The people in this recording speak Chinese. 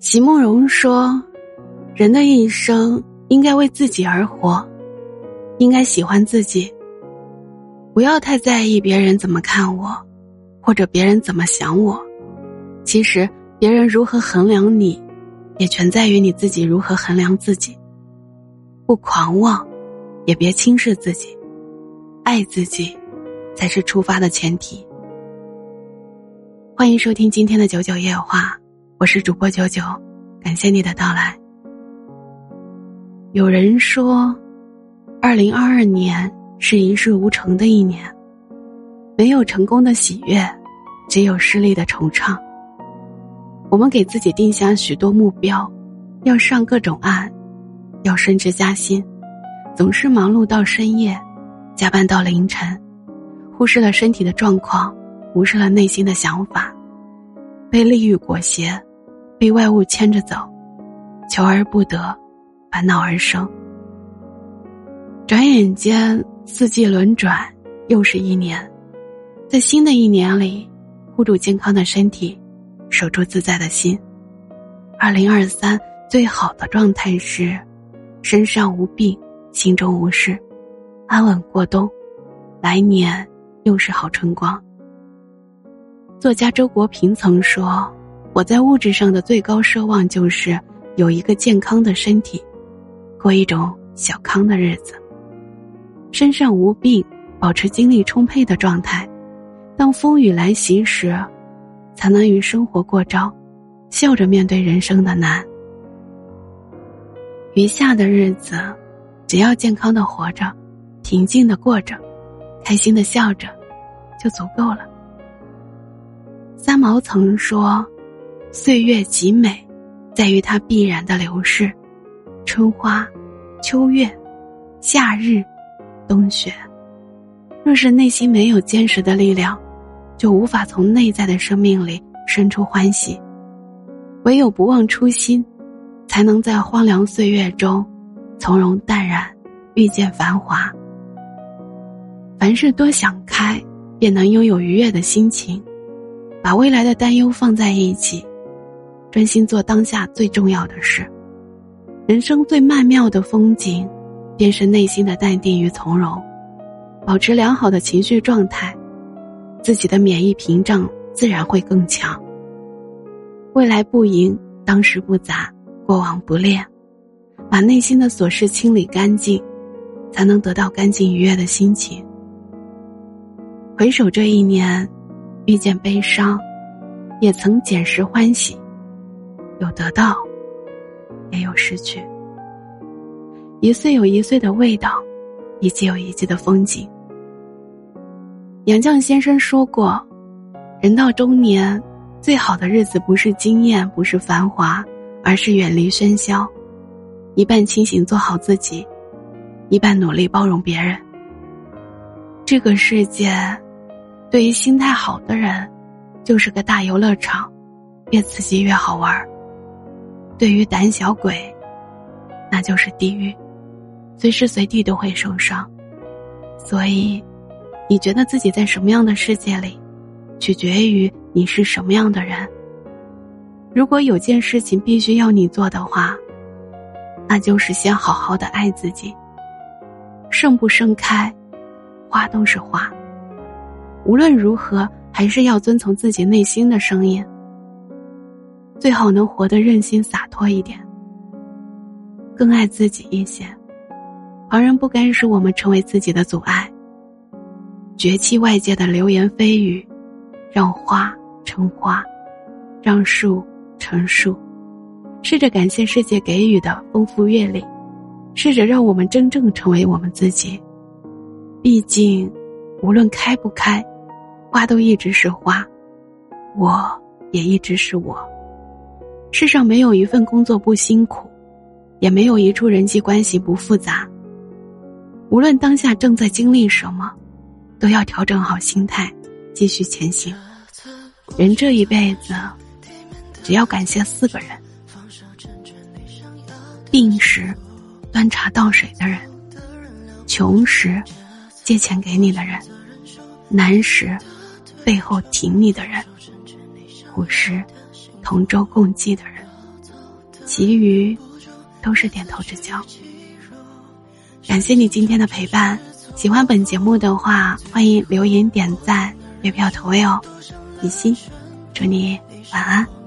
席慕容说：“人的一生应该为自己而活，应该喜欢自己。不要太在意别人怎么看我，或者别人怎么想我。其实，别人如何衡量你，也全在于你自己如何衡量自己。不狂妄，也别轻视自己，爱自己，才是出发的前提。”欢迎收听今天的九九夜话。我是主播九九，感谢你的到来。有人说，二零二二年是一事无成的一年，没有成功的喜悦，只有失利的惆怅。我们给自己定下许多目标，要上各种岸，要升职加薪，总是忙碌到深夜，加班到凌晨，忽视了身体的状况，无视了内心的想法，被利欲裹挟。被外物牵着走，求而不得，烦恼而生。转眼间，四季轮转，又是一年。在新的一年里，护住健康的身体，守住自在的心。二零二三最好的状态是，身上无病，心中无事，安稳过冬。来年又是好春光。作家周国平曾说。我在物质上的最高奢望就是有一个健康的身体，过一种小康的日子。身上无病，保持精力充沛的状态，当风雨来袭时，才能与生活过招，笑着面对人生的难。余下的日子，只要健康的活着，平静的过着，开心的笑着，就足够了。三毛曾说。岁月极美，在于它必然的流逝。春花、秋月、夏日、冬雪。若是内心没有坚实的力量，就无法从内在的生命里生出欢喜。唯有不忘初心，才能在荒凉岁月中从容淡然，遇见繁华。凡事多想开，便能拥有愉悦的心情，把未来的担忧放在一起。专心做当下最重要的事。人生最曼妙的风景，便是内心的淡定与从容。保持良好的情绪状态，自己的免疫屏障自然会更强。未来不迎，当时不杂，过往不恋，把内心的琐事清理干净，才能得到干净愉悦的心情。回首这一年，遇见悲伤，也曾捡拾欢喜。有得到，也有失去。一岁有一岁的味道，一季有一季的风景。杨绛先生说过：“人到中年，最好的日子不是惊艳，不是繁华，而是远离喧嚣，一半清醒做好自己，一半努力包容别人。这个世界，对于心态好的人，就是个大游乐场，越刺激越好玩儿。”对于胆小鬼，那就是地狱，随时随地都会受伤。所以，你觉得自己在什么样的世界里，取决于你是什么样的人。如果有件事情必须要你做的话，那就是先好好的爱自己。盛不盛开，花都是花。无论如何，还是要遵从自己内心的声音。最好能活得任性洒脱一点，更爱自己一些。旁人不该使我们成为自己的阻碍。绝弃外界的流言蜚语，让花成花，让树成树。试着感谢世界给予的丰富阅历，试着让我们真正成为我们自己。毕竟，无论开不开，花都一直是花，我也一直是我。世上没有一份工作不辛苦，也没有一处人际关系不复杂。无论当下正在经历什么，都要调整好心态，继续前行。人这一辈子，只要感谢四个人：病时端茶倒水的人，穷时借钱给你的人，难时背后挺你的人，苦时。同舟共济的人，其余都是点头之交。感谢你今天的陪伴，喜欢本节目的话，欢迎留言点赞、月票投喂哦。比心，祝你晚安。